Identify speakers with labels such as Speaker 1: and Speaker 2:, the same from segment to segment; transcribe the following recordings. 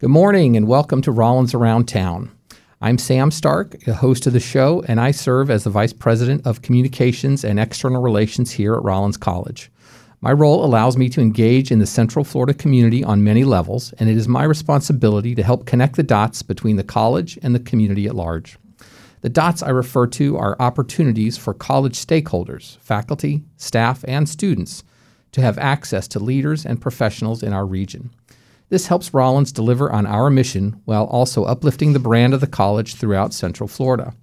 Speaker 1: Good morning and welcome to Rollins Around Town. I'm Sam Stark, the host of the show, and I serve as the Vice President of Communications and External Relations here at Rollins College. My role allows me to engage in the Central Florida community on many levels, and it is my responsibility to help connect the dots between the college and the community at large. The dots I refer to are opportunities for college stakeholders, faculty, staff, and students to have access to leaders and professionals in our region. This helps Rollins deliver on our mission while also uplifting the brand of the college throughout Central Florida.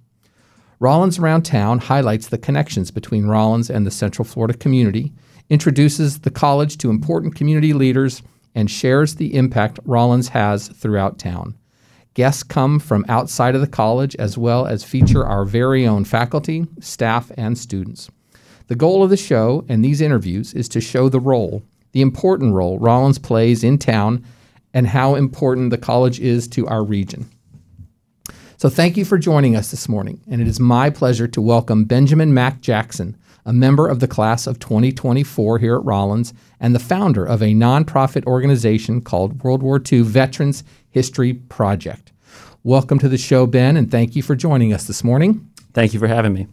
Speaker 1: Rollins Around Town highlights the connections between Rollins and the Central Florida community, introduces the college to important community leaders, and shares the impact Rollins has throughout town. Guests come from outside of the college as well as feature our very own faculty, staff, and students. The goal of the show and these interviews is to show the role, the important role Rollins plays in town and how important the college is to our region. So, thank you for joining us this morning, and it is my pleasure to welcome Benjamin Mack Jackson, a member of the class of 2024 here at Rollins and the founder of a nonprofit organization called World War II Veterans History Project. Welcome to the show, Ben, and thank you for joining us this morning.
Speaker 2: Thank you for having me.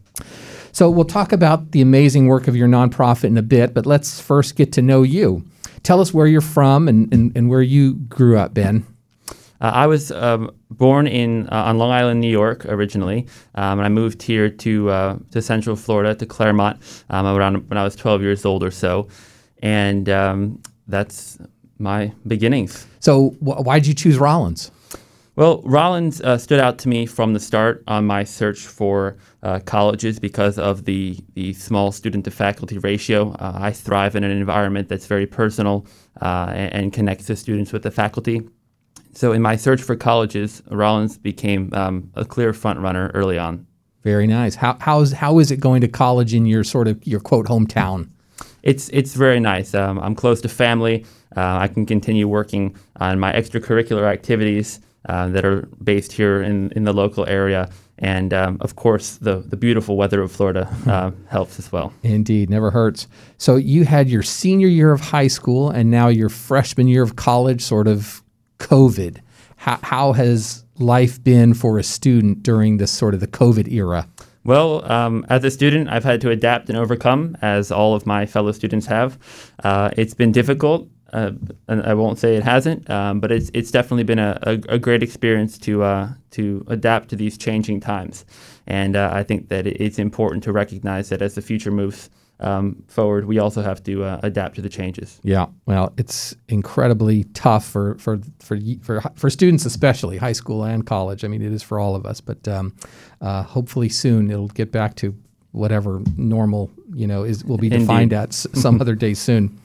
Speaker 1: So, we'll talk about the amazing work of your nonprofit in a bit, but let's first get to know you. Tell us where you're from and, and, and where you grew up, Ben.
Speaker 2: Uh, I was um, born in uh, on Long Island, New York, originally, um, and I moved here to uh, to Central Florida, to Clermont um, around when I was 12 years old or so, and um, that's my beginnings.
Speaker 1: So, wh- why did you choose Rollins?
Speaker 2: Well, Rollins uh, stood out to me from the start on my search for uh, colleges because of the, the small student to faculty ratio. Uh, I thrive in an environment that's very personal uh, and, and, connects the students with the faculty. So, in my search for colleges, Rollins became um, a clear front runner early on.
Speaker 1: Very nice. How, how's, how is it going to college in your sort of your quote hometown?
Speaker 2: It's it's very nice. Um, I'm close to family. Uh, I can continue working on my extracurricular activities uh, that are based here in, in the local area. And um, of course, the, the beautiful weather of Florida uh, helps as well.
Speaker 1: Indeed, never hurts. So you had your senior year of high school and now your freshman year of college, sort of COVID. How, how has life been for a student during this sort of the COVID era?
Speaker 2: Well, um, as a student, I've had to adapt and overcome, as all of my fellow students have. Uh, it's been difficult. Uh, I won't say it hasn't, um, but it's it's definitely been a, a, a great experience to uh, to adapt to these changing times, and uh, I think that it's important to recognize that as the future moves um, forward, we also have to uh, adapt to the changes.
Speaker 1: Yeah, well, it's incredibly tough for for for for for students, especially high school and college. I mean, it is for all of us, but um, uh, hopefully soon it'll get back to whatever normal you know is will be defined Indeed. at s- some other day soon.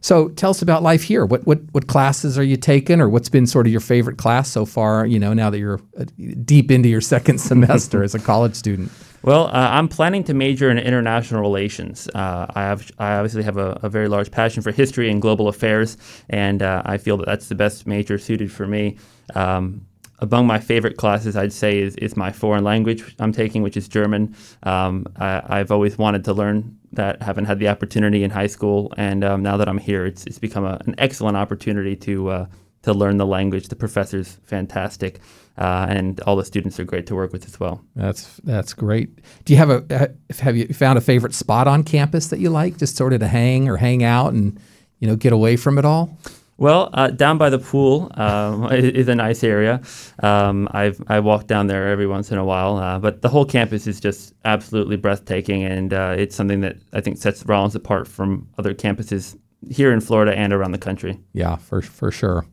Speaker 1: So tell us about life here. What what what classes are you taking, or what's been sort of your favorite class so far? You know, now that you're uh, deep into your second semester as a college student.
Speaker 2: Well, uh, I'm planning to major in international relations. Uh, I have I obviously have a, a, very large passion for history and global affairs, and uh, I feel that that's the best major suited for me. Um, among my favorite classes, I'd say, is, is my foreign language I'm taking, which is German. Um, I, have always wanted to learn that, haven't had the opportunity in high school, and um, now that I'm here, it's, it's become a, an excellent opportunity to uh, to learn the language. The professor's fantastic, uh, and all the students are great to work with as well.
Speaker 1: That's that's great. Do you have a have you found a favorite spot on campus that you like, just sort of to hang or hang out and you know get away from it all?
Speaker 2: Well, uh, down by the pool um, is a nice area. Um, I've I walk down there every once in a while, uh, but the whole campus is just absolutely breathtaking, and uh, it's something that I think sets Rollins apart from other campuses here in Florida and around the country.
Speaker 1: Yeah, for for sure.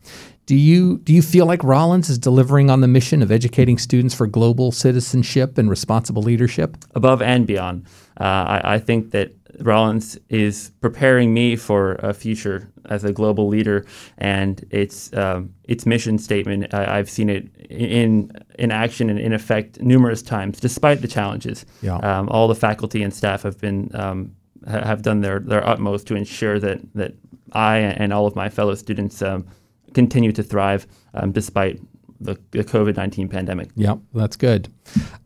Speaker 1: Do you do you feel like Rollins is delivering on the mission of educating students for global citizenship and responsible leadership?
Speaker 2: Above and beyond, uh, I, I think that Rollins is preparing me for a future as a global leader, and its um, its mission statement. I, have seen it in in action and in effect numerous times, despite the challenges. Yeah. Um, all the faculty and staff have been um, ha- have done their their utmost to ensure that that I and all of my fellow students um, continue to thrive um, despite the, the COVID nineteen pandemic.
Speaker 1: Yep, that's good.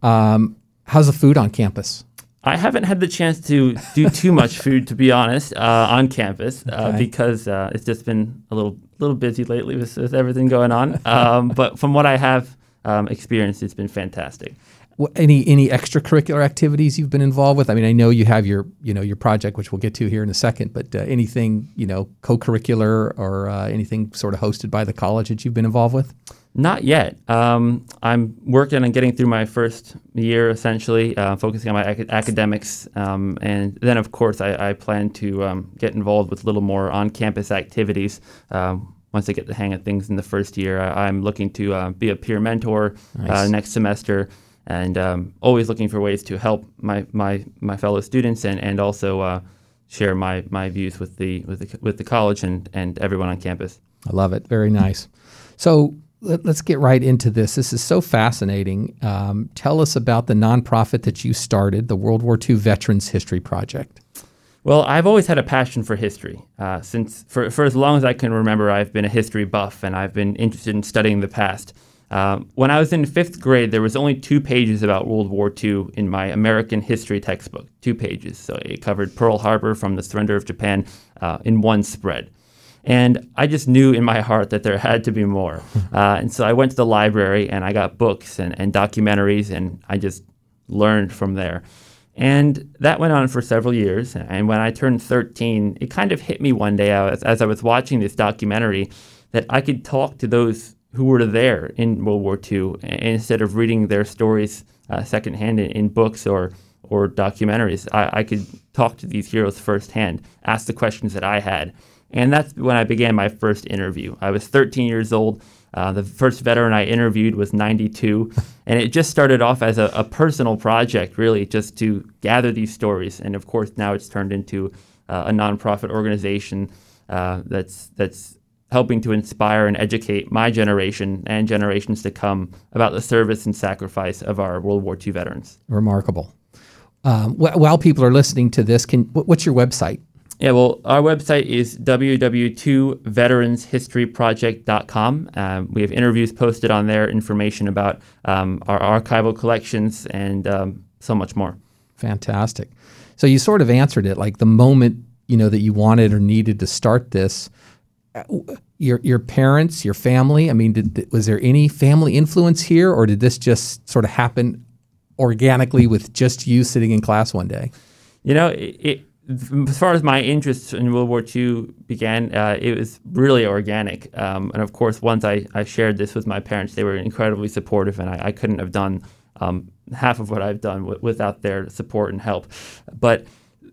Speaker 1: Um, how's the food on campus?
Speaker 2: I haven't had the chance to do too much food, to be honest, uh, on campus uh, okay. because uh, it's just been a little little busy lately with, with everything going on. Um, but from what I have um, experienced, it's been fantastic.
Speaker 1: Well, any any extracurricular activities you've been involved with? I mean, I know you have your you know your project, which we'll get to here in a second. But uh, anything you know co-curricular or uh, anything sort of hosted by the college that you've been involved with?
Speaker 2: Not yet. Um, I'm working on getting through my first year, essentially, uh, focusing on my ac- academics. Um, and then, of course, I, I plan to um, get involved with a little more on campus activities. Um, once I get the hang of things in the first year, I, am looking to uh, be a peer mentor uh, next semester and um, always looking for ways to help my, my, my fellow students and, and also uh, share my, my views with the, with the, with the college and, and everyone on campus.
Speaker 1: I love it. Very nice. So, let, us get right into this. This is so fascinating. Um, tell us about the nonprofit that you started, the World War II Veterans History Project.
Speaker 2: Well, I've always had a passion for history. Uh, since for, for as long as I can remember, I've been a history buff and I've been interested in studying the past. Uh, when I was in fifth grade, there was only two pages about World War II in my American history textbook. Two pages. So it covered Pearl Harbor from the surrender of Japan uh, in one spread. And I just knew in my heart that there had to be more. Uh, and so I went to the library and I got books and, and documentaries, and I just learned from there. And that went on for several years. And when I turned 13, it kind of hit me one day as, as I was watching this documentary that I could talk to those who were there in World War II instead of reading their stories uh, secondhand in, in, books or, or documentaries. I, I could talk to these heroes firsthand, ask the questions that I had. And that's when I began my first interview. I was 13 years old. Uh, the first veteran I interviewed was 92. and it just started off as a, a, personal project, really, just to gather these stories. And of course, now it's turned into uh, a nonprofit organization uh, that's, that's helping to inspire and educate my generation and generations to come about the service and sacrifice of our World War II veterans.
Speaker 1: Remarkable. Um, while people are listening to this, can what's your website?
Speaker 2: Yeah, well, our website is www.veteranshistoryproject.com. Um, we have interviews posted on there, information about um, our archival collections, and um, so much more.
Speaker 1: Fantastic. So you sort of answered it, like the moment you know that you wanted or needed to start this. Uh, your your parents, your family. I mean, did, was there any family influence here, or did this just sort of happen organically with just you sitting in class one day?
Speaker 2: You know, it, it as far as my interest in World War II began, uh, it was really organic. Um, and of course, once I, I shared this with my parents, they were incredibly supportive, and I, I couldn't have done um, half of what I've done w- without their support and help. But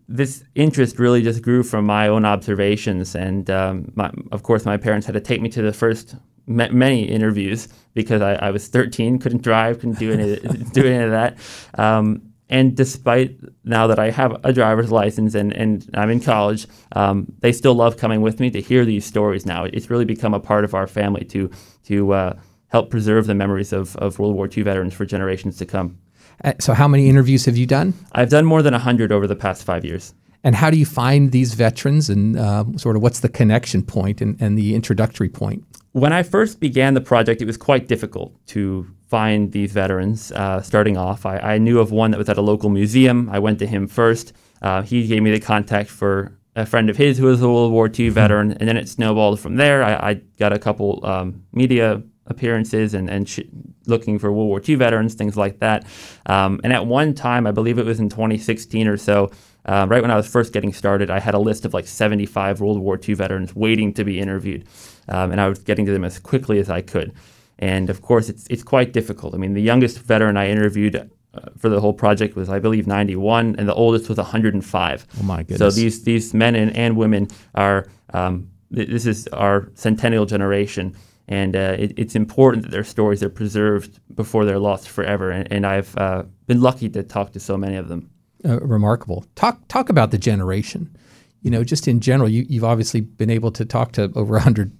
Speaker 2: this interest really just grew from my own observations. And um, my, of course, my parents had to take me to the first many interviews because I, I, was 13, couldn't drive, couldn't do any, do any of that. Um, and despite now that I have a driver's license and, and I'm in college, um, they still love coming with me to hear these stories now. It's really become a part of our family to, to uh, help preserve the memories of, of World War II veterans for generations to come.
Speaker 1: Uh, so, how many interviews have you done?
Speaker 2: I've done more than 100 over the past five years.
Speaker 1: And how do you find these veterans and uh, sort of what's the connection point and, and the introductory point?
Speaker 2: When I first began the project, it was quite difficult to find these veterans uh, starting off. I, I, knew of one that was at a local museum. I went to him first. Uh, he gave me the contact for a friend of his who was a World War II veteran, and then it snowballed from there. I, I got a couple um, media appearances and, and sh- looking for World War II veterans, things like that. Um, and at one time, I believe it was in 2016 or so, uh, right when I was first getting started, I had a list of like 75 World War II veterans waiting to be interviewed, um, and I was getting to them as quickly as I could. And of course, it's it's quite difficult. I mean, the youngest veteran I interviewed uh, for the whole project was, I believe, 91, and the oldest was 105.
Speaker 1: Oh my goodness!
Speaker 2: So these these men and, and women are um, th- this is our centennial generation, and uh, it, it's important that their stories are preserved before they're lost forever. And, and I've uh, been lucky to talk to so many of them.
Speaker 1: Uh, remarkable. Talk talk about the generation. You know, just in general, you, you've obviously been able to talk to over 100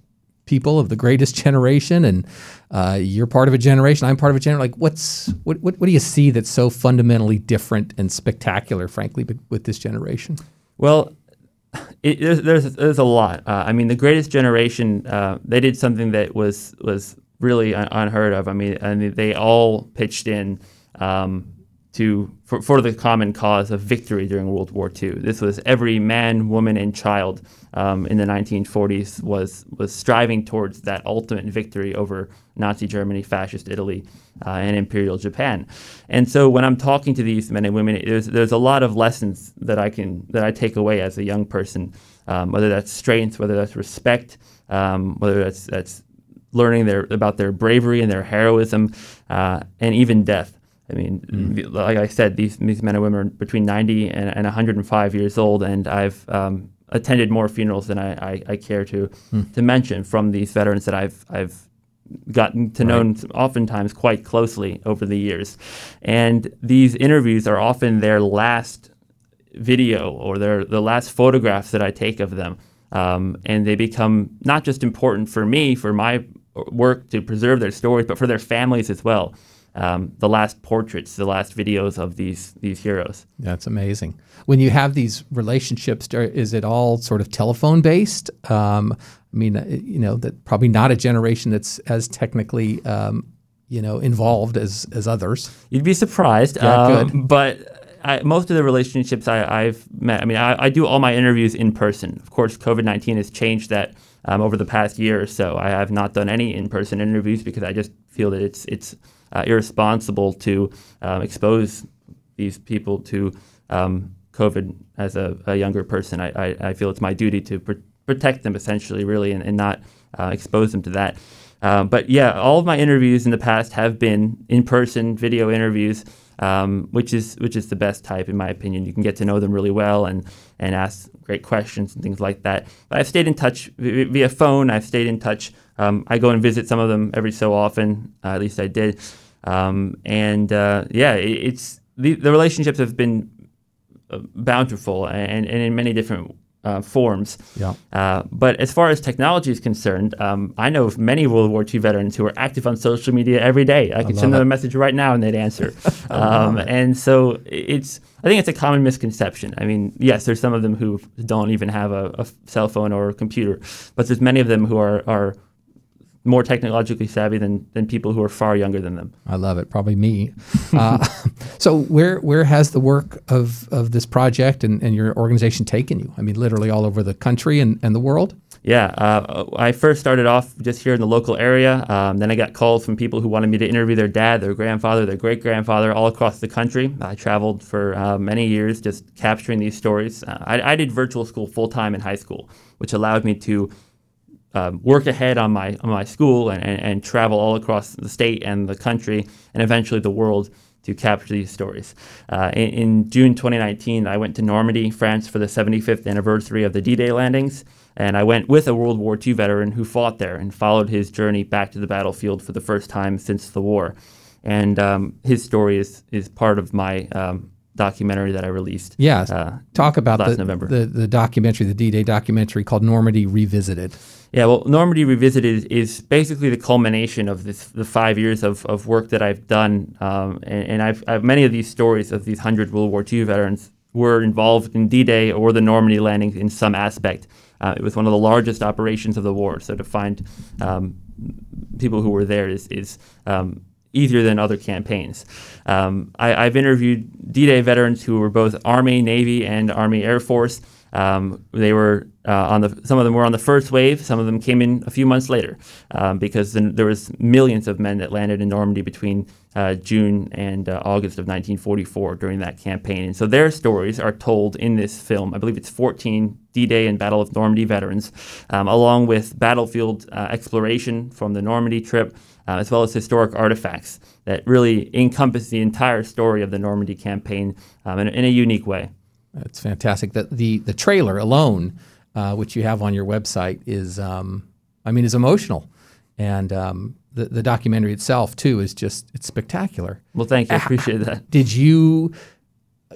Speaker 1: people of the greatest generation, and uh, you're part of a generation. I'm part of a generation. Like, what's what, what, what do you see that's so fundamentally different and spectacular, frankly, with this generation?
Speaker 2: Well, it, there's, there's, there's a lot. Uh, I mean, the greatest generation uh, they did something that was was really un- unheard of. I mean, I mean they all pitched in. Um, to for, for the common cause of victory during World War II. This was every man, woman, and child um, in the 1940s was was striving towards that ultimate victory over Nazi Germany, fascist Italy, uh, and Imperial Japan. And so when I'm talking to these men and women, there's there's a lot of lessons that I can that I take away as a young person, um, whether that's strength, whether that's respect, um, whether that's that's learning their about their bravery and their heroism, uh, and even death. I mean, mm. like I said, these, these men and women are between 90 and, and 105 years old, and I've um, attended more funerals than I, I, I care to mm. to mention from these veterans that I've I've gotten to right. know oftentimes quite closely over the years, and these interviews are often their last video or their the last photographs that I take of them, um, and they become not just important for me for my work to preserve their stories, but for their families as well um, the last portraits, the last videos of these these heroes.
Speaker 1: That's amazing. When you have these relationships, is it all sort of telephone based? Um, I mean, uh, you know, that probably not a generation that's as technically, um, you know, involved as as others.
Speaker 2: You'd be surprised. Yeah, good. Um, but. I, most of the relationships I, have met, I mean, I, I, do all my interviews in person. Of course, COVID 19 has changed that um, over the past year or so. I have not done any in person interviews because I just feel that it's, it's uh, irresponsible to um, expose these people to um, COVID as a, a younger person. I, I, I, feel it's my duty to pr- protect them essentially, really, and, and not uh, expose them to that. Um, but yeah, all of my interviews in the past have been in-person video interviews, um, which is which is the best type in my opinion. You can get to know them really well and and ask great questions and things like that. But I've stayed in touch via phone. I've stayed in touch um, I go and visit some of them every so often. Uh, at least I did. Um, and uh, yeah, it, it's the, the relationships have been uh, bountiful and, and in many different uh, forms.
Speaker 1: Yeah.
Speaker 2: Uh, but as far as technology is concerned, um, I know of many World War II veterans who are active on social media every day. I, I could send them it. a message right now and they'd answer. um, and so it's, I think it's a common misconception. I mean, yes, there's some of them who don't even have a, a cell phone or a computer, but there's many of them who are, are more technologically savvy than, than people who are far younger than them.
Speaker 1: I love it. Probably me. uh, so where where has the work of, of this project and, and your organization taken you? I mean, literally all over the country and, and the world?
Speaker 2: Yeah, uh, I first started off just here in the local area. Um, then I got calls from people who wanted me to interview their dad, their grandfather, their great grandfather, all across the country. I traveled for uh, many years just capturing these stories. Uh, I, I did virtual school full time in high school, which allowed me to um, work ahead on my on my school and, and, and, travel all across the state and the country and eventually the world to capture these stories. Uh, in, in, June 2019, I went to Normandy, France, for the 75th anniversary of the D-Day landings, and I went with a World War II veteran who fought there and followed his journey back to the battlefield for the first time since the war. And um, his story is is part of my um, documentary that I released.
Speaker 1: Yeah, uh, talk about the, November. The, the documentary, the D-Day documentary called Normandy Revisited.
Speaker 2: Yeah, well, Normandy Revisited is basically the culmination of this, the five years of, of work that I've done, um, and, and I've, I've, many of these stories of these hundred World War II veterans were involved in D-Day or the Normandy landing in some aspect. Uh, it was one of the largest operations of the war, so to find um, people who were there is, is um, easier than other campaigns. Um, I, have interviewed D-Day veterans who were both Army, Navy, and Army Air Force. Um, they were uh, on the some of them were on the first wave. Some of them came in a few months later um, because then there was millions of men that landed in Normandy between uh, June and uh, August of 1944 during that campaign. And so their stories are told in this film. I believe it's 14 D-Day and Battle of Normandy veterans, um, along with battlefield uh, exploration from the Normandy trip, uh, as well as historic artifacts that really encompass the entire story of the Normandy campaign um, in, in, a unique way.
Speaker 1: That's fantastic. The the, the trailer alone, uh, which you have on your website, is um, I mean, is emotional, and um, the the documentary itself too is just it's spectacular.
Speaker 2: Well, thank you. I appreciate that.
Speaker 1: Did you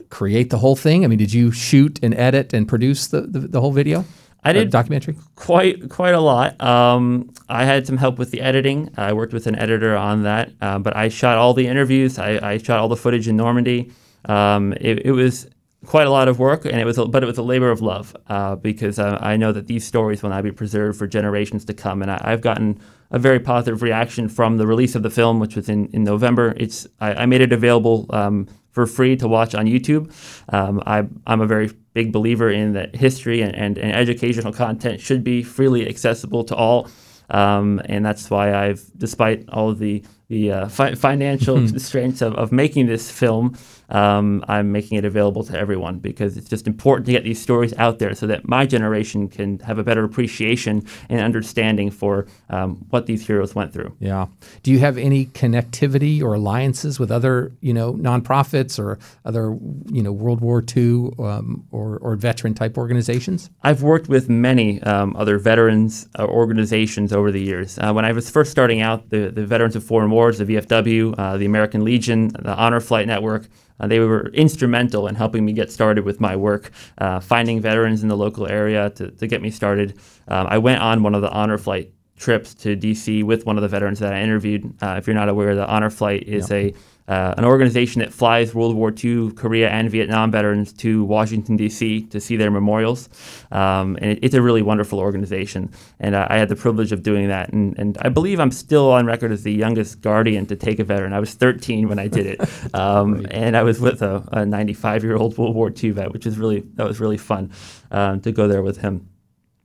Speaker 1: create the whole thing? I mean, did you shoot and edit and produce the the, the whole video?
Speaker 2: I did
Speaker 1: documentary
Speaker 2: quite quite a lot. Um, I had some help with the editing. I worked with an editor on that, uh, but I shot all the interviews. I, I, shot all the footage in Normandy. Um, it, it, was quite a lot of work, and it was, a, but it was a labor of love uh, because uh, I know that these stories will now be preserved for generations to come, and I, have gotten a very positive reaction from the release of the film, which was in, in November. It's I, I made it available um, for free to watch on YouTube. Um, I, am a very big believer in that history and, and, and, educational content should be freely accessible to all. Um, and that's why I've, despite all of the the uh, fi- financial hmm. constraints of, of making this film, um, I'm making it available to everyone because it's just important to get these stories out there so that my generation can have a better appreciation and understanding for um, what these heroes went through.
Speaker 1: Yeah. Do you have any connectivity or alliances with other, you know, nonprofits or other, you know, World War II um, or, or veteran type organizations?
Speaker 2: I've worked with many um, other veterans uh, organizations over the years. Uh, when I was first starting out, the, the Veterans of Foreign Wars, the VFW, uh, the American Legion, the Honor Flight Network, uh, they were instrumental in helping me get started with my work, uh, finding veterans in the local area to, to get me started. Um, I went on one of the honor flight trips to DC with one of the veterans that I interviewed. Uh, if you're not aware, the honor flight is yeah. a uh, an organization that flies World War II, Korea, and Vietnam veterans to Washington, D.C. to see their memorials. Um, and it, it's a really wonderful organization. And uh, I had the privilege of doing that. And, and I believe I'm still on record as the youngest guardian to take a veteran. I was 13 when I did it. Um, and I was with a 95 year old World War II vet, which is really, that was really fun um, to go there with him.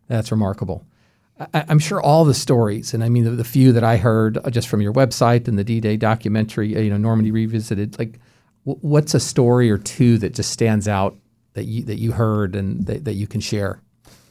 Speaker 1: That's remarkable. I, am sure all the stories, and I mean the, the, few that I heard uh, just from your website and the D-Day documentary, uh, you know, Normandy Revisited. Like, w- what's a story or two that just stands out that you that you heard and that, that you can share?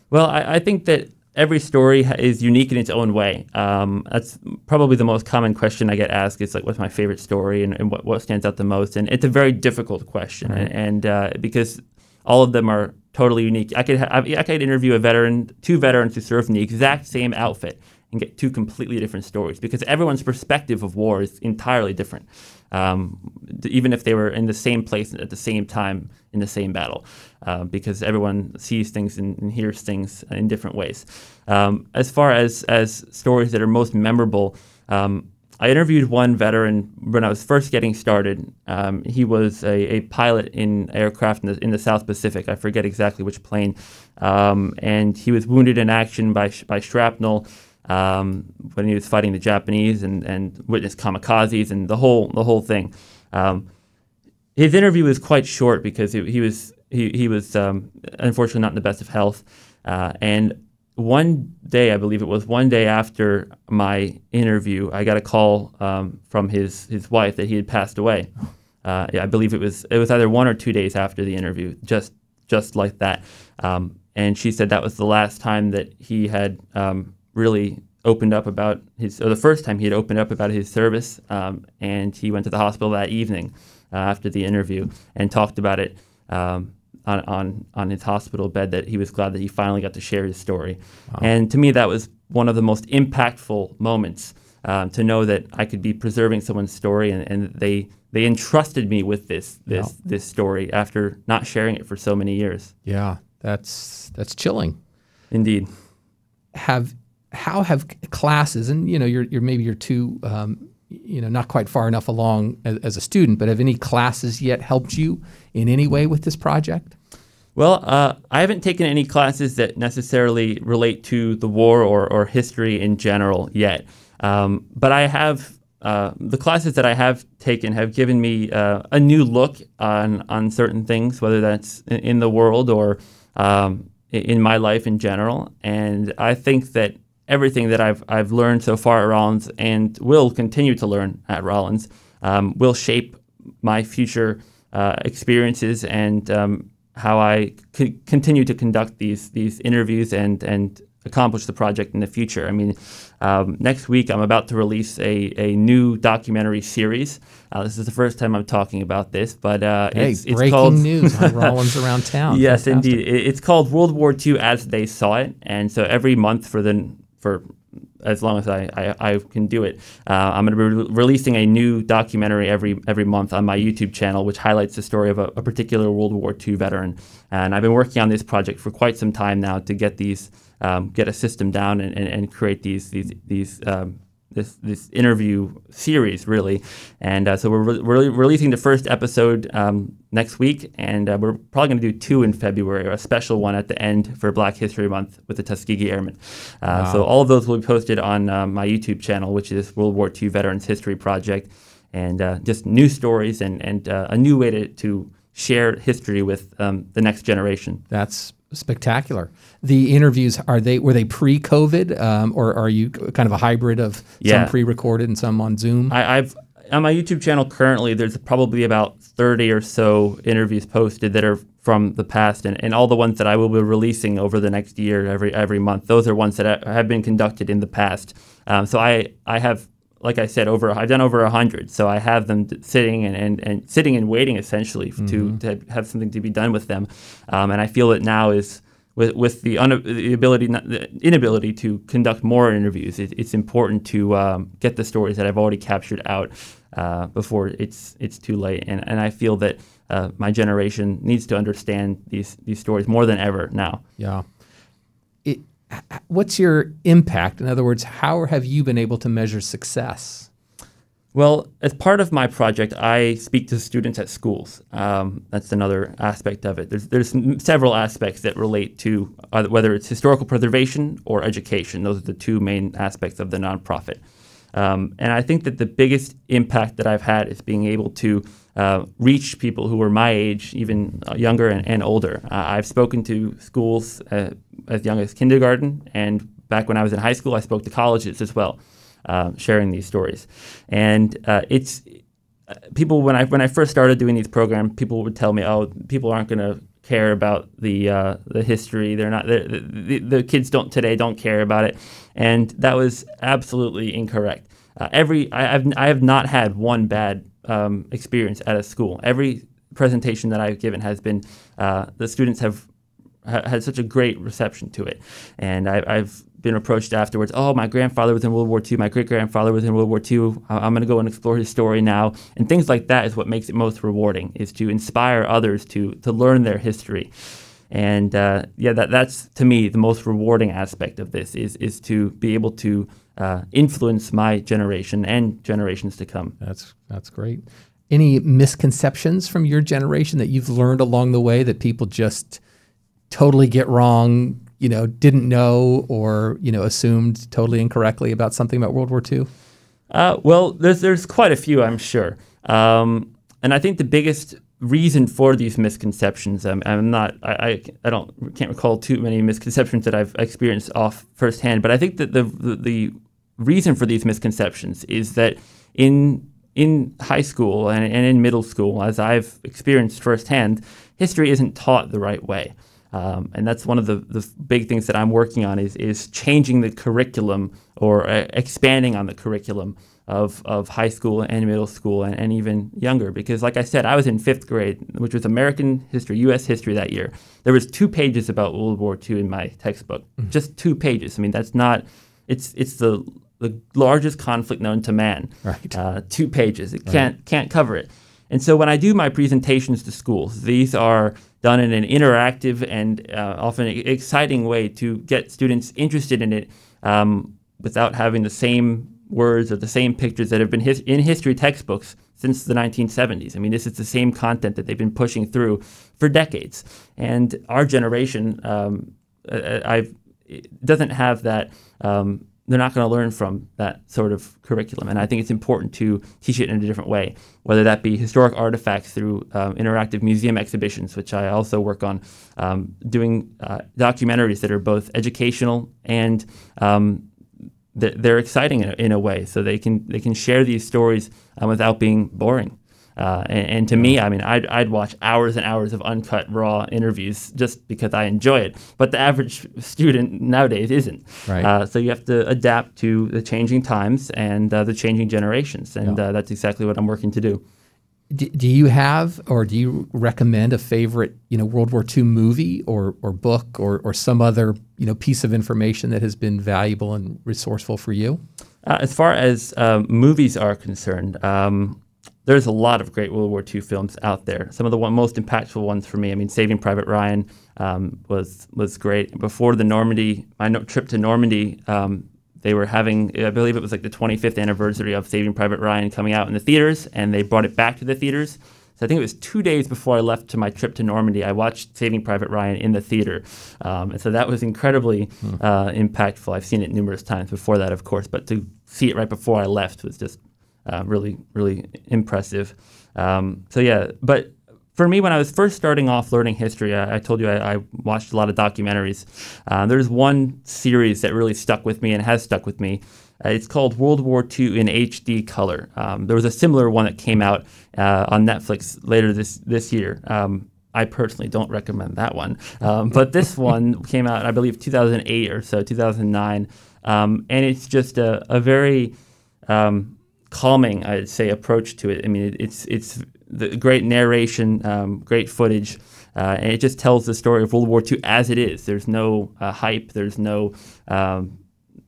Speaker 2: Well, I, I think that every story is unique in its own way. Um, that's probably the most common question I get asked is like, what's my favorite story and, and what, what stands out the most? And it's a very difficult question. Right. And, and uh, because all of them are totally unique. I could I could interview a veteran, two veterans who served in the exact same outfit, and get two completely different stories because everyone's perspective of war is entirely different. Um, even if they were in the same place at the same time in the same battle, uh, because everyone sees things and, and, hears things in different ways. Um, as far as as stories that are most memorable. Um, I interviewed one veteran when I was first getting started. Um, he was a, a, pilot in aircraft in the, in the, South Pacific. I forget exactly which plane. Um, and he was wounded in action by, by shrapnel um, when he was fighting the Japanese and, and witnessed kamikazes and the whole, the whole thing. Um, his interview was quite short because he, he was, he, he was um, unfortunately not in the best of health. Uh, and one day, I believe it was one day after my interview, I got a call um, from his his wife that he had passed away. Uh, yeah, I believe it was it was either one or two days after the interview, just just like that. Um, and she said that was the last time that he had um, really opened up about his, or the first time he had opened up about his service. Um, and he went to the hospital that evening uh, after the interview and talked about it. Um, on, on, on his hospital bed that he was glad that he finally got to share his story. Wow. And to me, that was one of the most impactful moments um, to know that I could be preserving someone's story and, and they they entrusted me with this this yeah. this story after not sharing it for so many years.
Speaker 1: Yeah, that's that's chilling.
Speaker 2: Indeed.
Speaker 1: Have how have classes and you know you're, you're maybe you're too um, you know not quite far enough along as, as, a student, but have any classes yet helped you in any way with this project?
Speaker 2: Well, uh, I haven't taken any classes that necessarily relate to the war or, or history in general yet. Um, but I have uh, the classes that I have taken have given me uh, a new look on on certain things, whether that's in, the world or um, in my life in general. And I think that everything that I've I've learned so far at Rollins and will continue to learn at Rollins um, will shape my future uh, experiences and um, how I could continue to conduct these these interviews and and accomplish the project in the future. I mean, um, next week I'm about to release a, a new documentary series. Uh, this is the first time I'm talking about this, but uh,
Speaker 1: hey,
Speaker 2: it's,
Speaker 1: it's breaking
Speaker 2: called
Speaker 1: news on Rollins around town.
Speaker 2: yes, Fantastic. indeed. It's called World War II as they saw it, and so every month for the for as long as I, I, I can do it. Uh, I'm going to be re- releasing a new documentary every every month on my YouTube channel, which highlights the story of a, a, particular World War II veteran. And I've been working on this project for quite some time now to get these um, get a system down and, and, and, create these these these um, this this interview series really, and uh, so we're, re- we're releasing the first episode um, next week, and uh, we're probably going to do two in February, or a special one at the end for Black History Month with the Tuskegee Airmen. Uh, wow. So all of those will be posted on uh, my YouTube channel, which is World War II Veterans History Project, and uh, just new stories and and uh, a new way to to share history with um, the next generation.
Speaker 1: That's spectacular. The interviews are they were they pre-COVID um, or are you kind of a hybrid of yeah. some pre-recorded and some on Zoom?
Speaker 2: I, have on my YouTube channel currently. There's probably about 30 or so interviews posted that are from the past, and, and all the ones that I will be releasing over the next year, every every month. Those are ones that have been conducted in the past. Um, so I I have like I said, over I've done over a hundred, so I have them sitting and, and, and sitting and waiting essentially mm-hmm. to, to have something to be done with them, um, and I feel that now is with with the, un- the ability the inability to conduct more interviews, it, it's important to um, get the stories that I've already captured out uh, before it's it's too late, and and I feel that uh, my generation needs to understand these these stories more than ever now.
Speaker 1: Yeah. It, what's your impact? In other words, how have you been able to measure success?
Speaker 2: Well, as part of my project, I speak to students at schools. Um, that's another aspect of it. There's, there's several aspects that relate to uh, whether it's historical preservation or education. Those are the two main aspects of the nonprofit. Um, and I think that the biggest impact that I've had is being able to uh, reach people who are my age, even uh, younger and, and older. Uh, I've spoken to schools uh, as young as kindergarten, and back when I was in high school, I spoke to colleges as well, uh, sharing these stories. And uh, it's people when I when I first started doing these programs, people would tell me, "Oh, people aren't going to care about the the history. They're not the, the, the, kids don't today don't care about it," and that was absolutely incorrect. Uh, every I, have I have not had one bad um, experience at a school. Every presentation that I've given has been uh, the students have had such a great reception to it. And I, have been approached afterwards. Oh, my grandfather was in World War II. My great grandfather was in World War II. I'm going to go and explore his story now. And things like that is what makes it most rewarding. Is to inspire others to to learn their history. And uh, yeah, that that's to me the most rewarding aspect of this is is to be able to uh, influence my generation and generations to come.
Speaker 1: That's that's great. Any misconceptions from your generation that you've learned along the way that people just totally get wrong, you know, didn't know or, you know, assumed totally incorrectly about something about World War II?
Speaker 2: Uh, well, there's, there's quite a few, I'm sure. Um, and I think the biggest reason for these misconceptions, I'm, I'm not, I, I, I, don't, can't recall too many misconceptions that I've experienced off firsthand, but I think that the, the, the reason for these misconceptions is that in in high school and, and in middle school, as I've experienced firsthand, history isn't taught the right way. Um, and that's one of the, the big things that I'm working on is, is changing the curriculum or uh, expanding on the curriculum of, of high school and middle school and, and even younger. Because like I said, I was in fifth grade, which was American history, U.S. history that year. There was two pages about World War II in my textbook, mm-hmm. just two pages. I mean, that's not, it's, it's the, the largest conflict known to man.
Speaker 1: Right.
Speaker 2: Uh, two pages. It can't, can't cover it. And so when I do my presentations to schools, these are done in an interactive and uh, often exciting way to get students interested in it um, without having the same words or the same pictures that have been his- in history textbooks since the 1970s. I mean, this is the same content that they've been pushing through for decades. And our generation, um, I've, doesn't have that um, they're not going to learn from that sort of curriculum. And I think it's important to teach it in a different way, whether that be historic artifacts through um, interactive museum exhibitions, which I also work on, um, doing uh, documentaries that are both educational and um, they're exciting in a, in a, way, so they can they can share these stories um, without being boring. Uh, and, and, to me, I mean, I'd, I'd watch hours and hours of uncut, raw interviews just because I enjoy it. But the average student nowadays isn't.
Speaker 1: Right.
Speaker 2: Uh, so you have to adapt to the changing times and uh, the changing generations. And yeah. Uh, that's exactly what I'm working to do.
Speaker 1: do. Do you have or do you recommend a favorite, you know, World War II movie or, or book or, or some other, you know, piece of information that has been valuable and resourceful for you?
Speaker 2: Uh, as far as movies are concerned, um, there's a lot of great World War II films out there. Some of the one, most impactful ones for me, I mean, Saving Private Ryan um, was was great. Before the Normandy, my no, trip to Normandy, um, they were having, I believe it was like the 25th anniversary of Saving Private Ryan coming out in the theaters, and they brought it back to the theaters. So I think it was two days before I left to my trip to Normandy. I watched Saving Private Ryan in the theater, um, and so that was incredibly hmm. uh, impactful. I've seen it numerous times before that, of course, but to see it right before I left was just uh, really, really impressive. Um, so yeah, but for me, when I was first starting off learning history, I, I told you I, I, watched a lot of documentaries. Uh, there's one series that really stuck with me and has stuck with me. Uh, it's called World War II in HD color. Um, there was a similar one that came out uh, on Netflix later this this year. Um, I personally don't recommend that one, um, but this one came out, I believe, 2008 or so, 2009, um, and it's just a, a very um, calming, I'd say, approach to it. I mean, it, it's it's the great narration, um, great footage, uh, and it just tells the story of World War II as it is. There's no uh, hype. There's no um,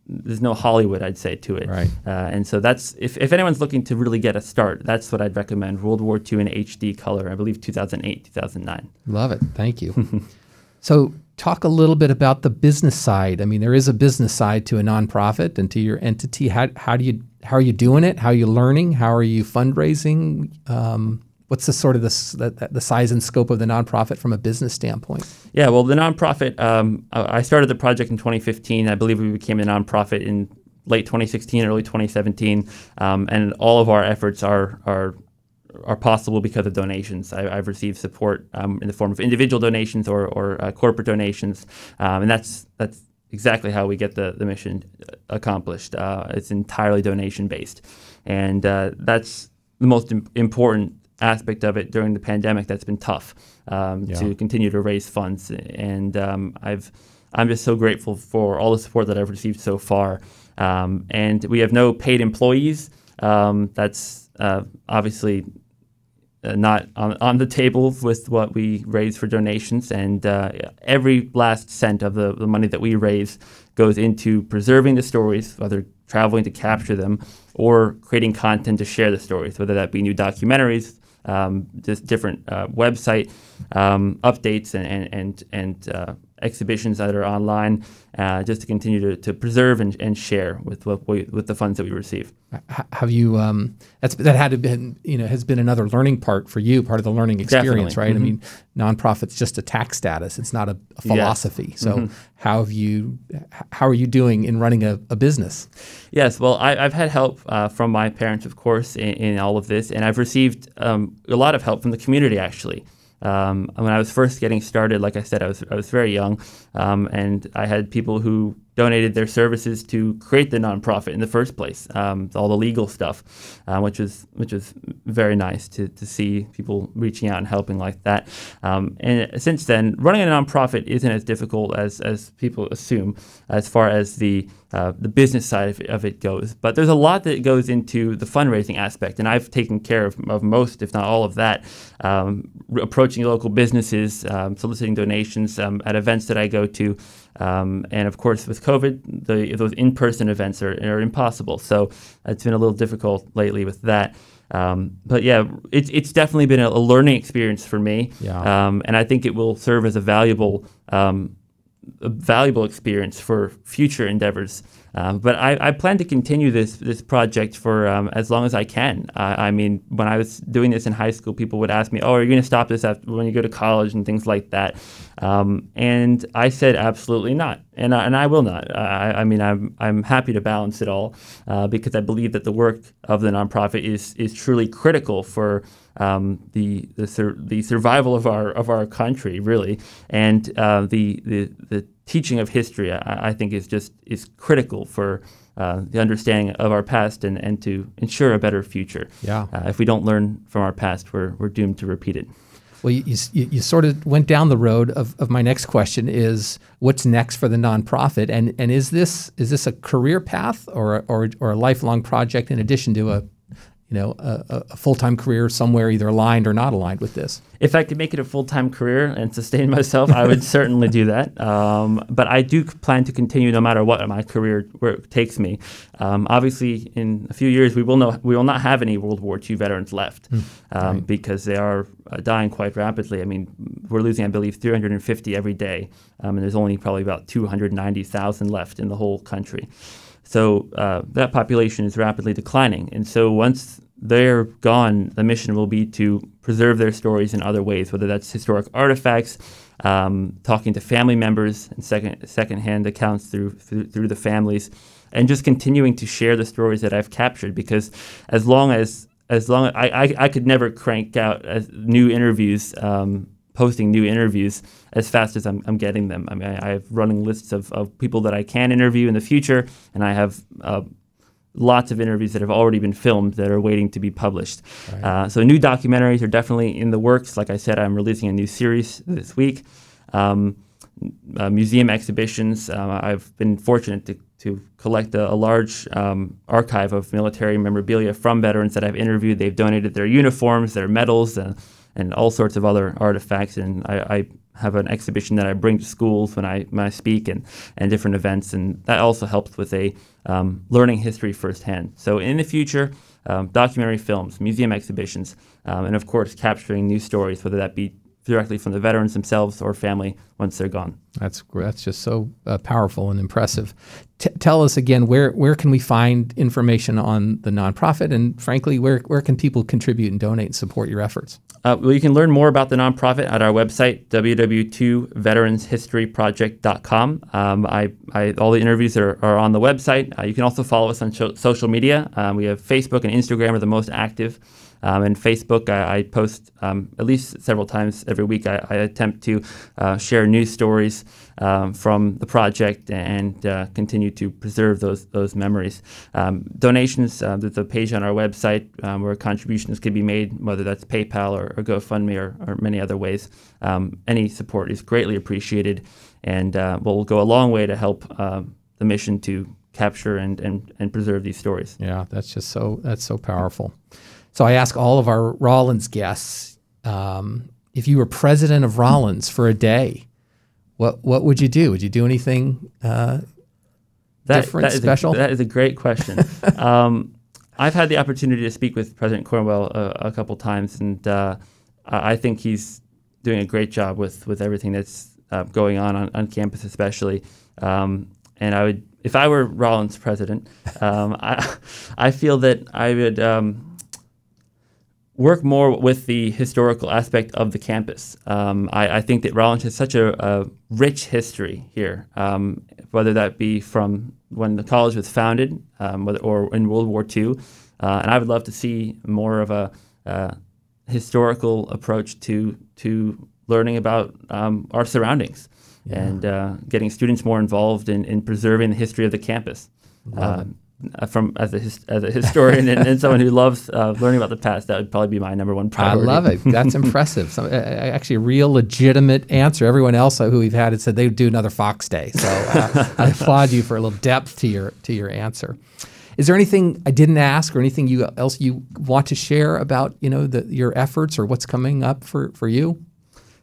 Speaker 2: there's no Hollywood, I'd say, to it.
Speaker 1: Right.
Speaker 2: Uh, and so that's if, if anyone's looking to really get a start, that's what I'd recommend. World War II in HD color, I believe 2008, 2009.
Speaker 1: Love it. Thank you. so talk a little bit about the business side. I mean, there is a business side to a nonprofit and to your entity. How, how do you how are you doing it? How are you learning? How are you fundraising? Um, what's the sort of the, the, the, size and scope of the nonprofit from a business standpoint?
Speaker 2: Yeah, well, the nonprofit, um, I started the project in 2015. I believe we became a nonprofit in late 2016, early 2017, um, and all of our efforts are are are possible because of donations. I, have received support um, in the form of individual donations or, or uh, corporate donations, um, and that's that's exactly how we get the, the mission accomplished. Uh, it's entirely donation based, and uh, that's the most Im- important aspect of it during the pandemic that's been tough um, yeah. to continue to raise funds. And um, I've I'm just so grateful for all the support that I've received so far. Um, and we have no paid employees. Um, that's uh, obviously uh, not on, on the table with what we raise for donations. And uh, every last cent of the, the money that we raise goes into preserving the stories, whether traveling to capture them or creating content to share the stories, whether that be new documentaries, um, just different uh, website um, updates and and and, and uh, exhibitions that are online, uh, just to continue to, to preserve and, and share with what we, with the funds that we receive.
Speaker 1: Have you? Um, that's that had to been you know has been another learning part for you, part of the learning experience,
Speaker 2: Definitely.
Speaker 1: right? Mm-hmm. I mean, nonprofit's just a tax status; it's not a, a philosophy. Yes. So, mm-hmm. how have you? How are you doing in running a, a business?
Speaker 2: Yes, well, I, have had help uh, from my parents, of course, in, in, all of this, and I've received um, a lot of help from the community actually. Um, when I was first getting started, like I said, I was I was very young, um, and I had people who donated their services to create the nonprofit in the first place, um, all the legal stuff, uh, which was which was very nice to, to see people reaching out and helping like that. Um, and since then, running a nonprofit isn't as difficult as as people assume, as far as the uh, the business side of it, of it, goes. But there's a lot that goes into the fundraising aspect, and I've taken care of, of most, if not all of that. Um, approaching local businesses, um, soliciting donations um, at events that I go to, um, and of course, with COVID, the, those in-person events are, are impossible. So it's been a little difficult lately with that. Um, but yeah, it's it's definitely been a, a learning experience for me,
Speaker 1: yeah.
Speaker 2: um, and I think it will serve as a valuable um, a valuable experience for future endeavors. Um, but I, I, plan to continue this this project for um, as long as I can. Uh, I mean, when I was doing this in high school, people would ask me, "Oh, are you going to stop this after, when you go to college and things like that?" Um, and I said, "Absolutely not," and I, and I will not. I, I, mean, I'm I'm happy to balance it all uh, because I believe that the work of the nonprofit is is truly critical for um, the the, sur- the survival of our of our country, really, and uh, the, the the teaching of history, I, I think, is just is critical for uh, the understanding of our past and, and to ensure a better future.
Speaker 1: Yeah.
Speaker 2: Uh, if we don't learn from our past, we're, we're doomed to repeat it.
Speaker 1: Well, you, you, you, sort of went down the road of, of my next question is what's next for the nonprofit, and and is this is this a career path or or, or a lifelong project in addition to a you know, a, a full time career somewhere either aligned or not aligned with this?
Speaker 2: If I could make it a full time career and sustain myself, I would certainly do that. Um, but I do plan to continue no matter what my career work takes me. Um, obviously, in a few years, we will know we will not have any World War II veterans left mm, um, right. because they are uh, dying quite rapidly. I mean, we're losing, I believe, 350 every day, um, and there's only probably about 290,000 left in the whole country. So uh, that population is rapidly declining. And so once they're gone, the mission will be to preserve their stories in other ways, whether that's historic artifacts, um, talking to family members and second secondhand accounts through, through through the families, and just continuing to share the stories that I've captured. Because as long as as long as I, I, I could never crank out new interviews, um, posting new interviews as fast as I'm, I'm getting them. I mean, I, have running lists of, of people that I can interview in the future, and I have uh, lots of interviews that have already been filmed that are waiting to be published. Right. Uh, so new documentaries are definitely in the works. Like I said, I'm releasing a new series this week. Um, uh, museum exhibitions. Uh, I've been fortunate to, to collect a, a large um, archive of military memorabilia from veterans that I've interviewed. They've donated their uniforms, their medals, and, and all sorts of other artifacts. And I, I have an exhibition that I bring to schools when I, when I speak and, and different events, and that also helps with a um, learning history firsthand. So in the future, um, documentary films, museum exhibitions, um, and of course capturing new stories, whether that be directly from the veterans themselves or family once they're gone.
Speaker 1: That's that's just so uh, powerful and impressive. T- tell us again where where can we find information on the nonprofit, and frankly, where where can people contribute and donate and support your efforts?
Speaker 2: Uh, well, you can learn more about the nonprofit at our website, www.veteranshistoryproject.com. Um, I, I, all the interviews are, are on the website. Uh, you can also follow us on sh- social media. Um, we have Facebook and Instagram are the most active. Um, and Facebook, I, I post um, at least several times every week. I, I attempt to uh, share news stories um, from the project and uh, continue to preserve those those memories. Um, donations, uh, there's a page on our website um, where contributions can be made, whether that's PayPal or, or GoFundMe or, or, many other ways. Um, any support is greatly appreciated and uh, will go a long way to help the mission to capture and, and, and preserve these stories.
Speaker 1: Yeah, that's just so that's so powerful. So I ask all of our Rollins guests um, if you were president of Rollins for a day, what what would you do? Would you do anything uh, that, different,
Speaker 2: that
Speaker 1: special?
Speaker 2: A, that is a great question. um, I've had the opportunity to speak with President Cornwell a, a couple times, and uh, I think he's doing a great job with with everything that's uh, going on, on, on campus, especially. Um, and I would, if I were Rollins president, um, I I feel that I would um, work more with the historical aspect of the campus. Um, I, I, think that Rollins has such a, a rich history here, um, whether that be from when the college was founded um, whether, or in World War II. Uh, and I would love to see more of a uh, historical approach to, to learning about um, our surroundings yeah. and uh, getting students more involved in, in preserving the history of the campus. Uh, from as a his, as a historian and, and, someone who loves uh, learning about the past, that would probably be my number one priority.
Speaker 1: I love it. That's impressive. So, uh, actually, a real legitimate answer. Everyone else who we've had had said they would do another Fox Day. So uh, I applaud you for a little depth to your to your answer. Is there anything I didn't ask, or anything you else you want to share about you know the, your efforts or what's coming up for for you?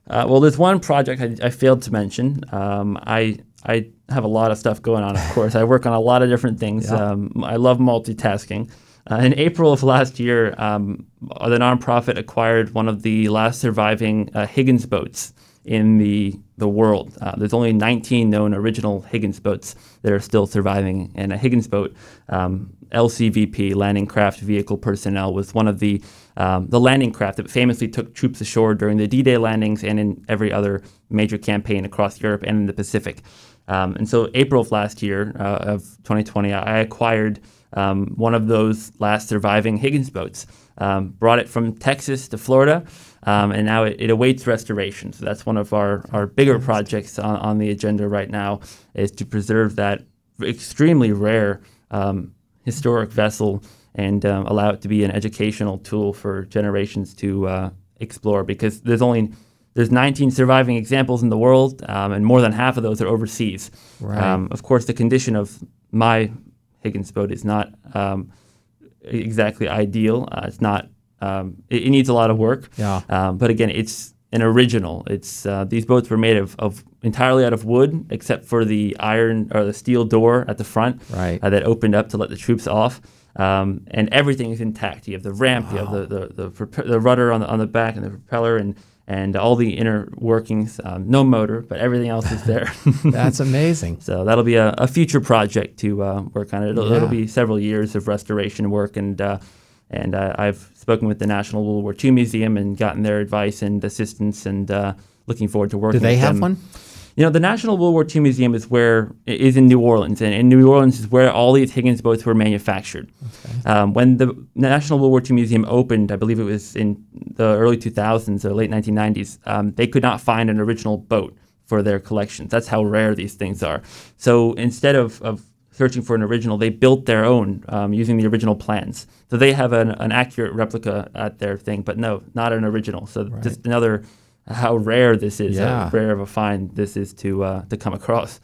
Speaker 2: Uh, well, there's one project I, I failed to mention. Um, I I have a lot of stuff going on, of course. I work on a lot of different things. Yeah. Um, I love multitasking. Uh, in April of last year, um, the nonprofit acquired one of the last surviving uh, Higgins boats in the the world. Uh, there's only 19 known original Higgins boats that are still surviving, and a Higgins boat, um, LCVP, Landing Craft Vehicle Personnel, was one of the um, the landing craft that famously took troops ashore during the D-Day landings and in every other major campaign across Europe and in the Pacific. Um, and so, April of last year uh, of 2020, I acquired um, one of those last surviving Higgins boats. Um, brought it from Texas to Florida, um, and now it, it, awaits restoration. So that's one of our, our bigger projects on, on, the agenda right now is to preserve that extremely rare um, historic vessel and um, allow it to be an educational tool for generations to uh, explore. Because there's only there's 19 surviving examples in the world, um, and more than half of those are overseas. Right. Um, of course, the condition of my Higgins boat is not um, exactly ideal. Uh, it's not. Um, it, it, needs a lot of work.
Speaker 1: Yeah.
Speaker 2: Um, but again, it's an original. It's uh, these boats were made of, of entirely out of wood, except for the iron or the steel door at the front
Speaker 1: right.
Speaker 2: uh, that opened up to let the troops off. Um, and everything is intact. You have the ramp, wow. you have the the, the, the, the rudder on the on the back, and the propeller, and and all the inner workings. Um, no motor, but everything else is there.
Speaker 1: That's amazing.
Speaker 2: so that'll be a, a future project to uh, work on. It'll,
Speaker 1: Yeah.
Speaker 2: it'll be several years of restoration work, and uh, and uh, I've spoken with the National World War II Museum and gotten their advice and assistance, and uh, looking forward to working.
Speaker 1: Do they have
Speaker 2: them.
Speaker 1: one?
Speaker 2: You know, the National World War II Museum is where is in New Orleans, and in New Orleans is where all these Higgins boats were manufactured. Um, when the National World War II Museum opened, I believe it was in the early 2000s or late 1990s, um, they could not find an original boat for their collections. That's how rare these things are. So instead of, of searching for an original, they built their own um, using the original plans. So they have an, an accurate replica at their thing, but no, not an original. So just another how rare this is,
Speaker 1: Yeah.
Speaker 2: how rare of a find this is to uh, to come across.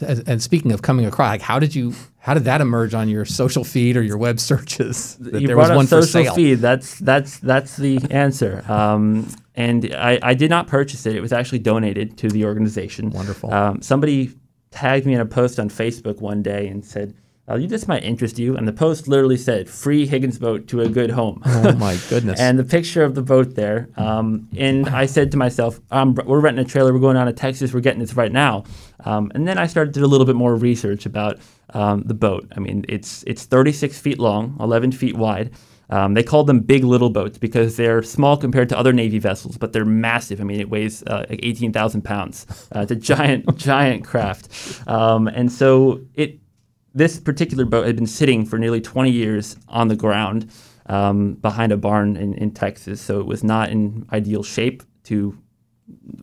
Speaker 1: And speaking of coming across, like how did you, how did that emerge on your social feed or your web searches? That
Speaker 2: you
Speaker 1: there was one for
Speaker 2: social
Speaker 1: sale.
Speaker 2: feed. That's that's that's the answer. Um, and I, I did not purchase it. It was actually donated to the organization.
Speaker 1: Wonderful.
Speaker 2: Um, somebody tagged me in a post on Facebook one day and said, oh, you this might interest you. And the post literally said, "Free Higgins boat to a good home."
Speaker 1: Oh my goodness.
Speaker 2: and the picture of the boat there. Um, and I said to myself, um, we're renting a trailer. We're going down to Texas. We're getting this right now. Um, and then I started to do a little bit more research about um, the boat. I mean, it's it's 36 feet long, 11 feet wide. Um, they called them big little boats because they're small compared to other Navy vessels, but they're massive. I mean, it weighs uh, like 18,000 pounds. Uh, it's a giant, giant craft. Um, and so it this particular boat had been sitting for nearly 20 years on the ground um, behind a barn in, in Texas, so it was not in ideal shape to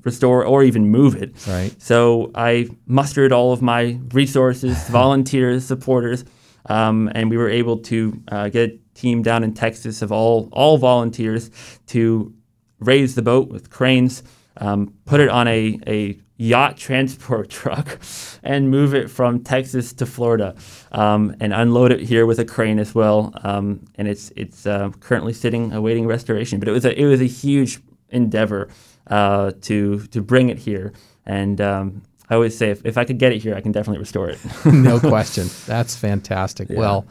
Speaker 2: restore or even move it.
Speaker 1: Right.
Speaker 2: So I mustered all of my resources, volunteers, supporters, um, and we were able to uh, get team down in Texas of all all volunteers to raise the boat with cranes, um, put it on a, a yacht transport truck, and move it from Texas to Florida, um, and unload it here with a crane as well. Um, and it's it's uh, currently sitting awaiting restoration. But it was a it was a huge endeavor uh, to to bring it here. And um, I always say if, if I could get it here, I can definitely restore it.
Speaker 1: no question. That's fantastic. Well,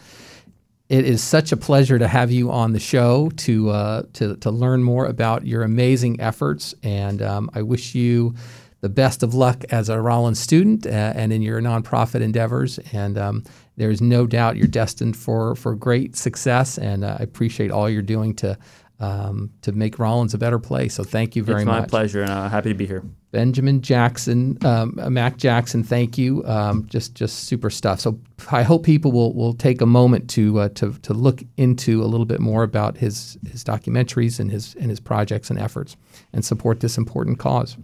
Speaker 1: it is such a pleasure to have you on the show to uh, to to learn more about your amazing efforts, and um, I wish you the best of luck as a Rollins student uh, and in your nonprofit endeavors. And um, there's no doubt you're destined for for great success, and uh, I appreciate all you're doing to. Um, to make Rollins a better place. So thank you very much.
Speaker 2: it's my pleasure, and I'm happy to be here.
Speaker 1: Benjamin Jackson, um, uh, Mac Jackson, thank you. Um, just just super stuff. So I hope people will, will take a moment to uh, to to look into a little bit more about his his documentaries and his and his projects and efforts, and support this important cause.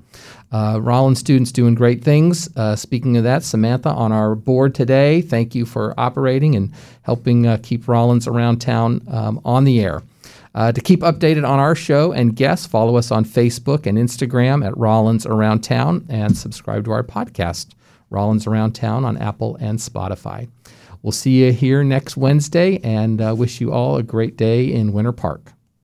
Speaker 1: Uh, Rollins students doing great things. Uh, speaking of that, Samantha on our board today. Thank you for operating and helping uh, keep Rollins around town um, on the air. Uh, to keep updated on our show and guests, follow us on Facebook and Instagram at Rollins Around Town and subscribe to our podcast, Rollins Around Town, on Apple and Spotify. We'll see you here next Wednesday and uh, wish you all a great day in Winter Park.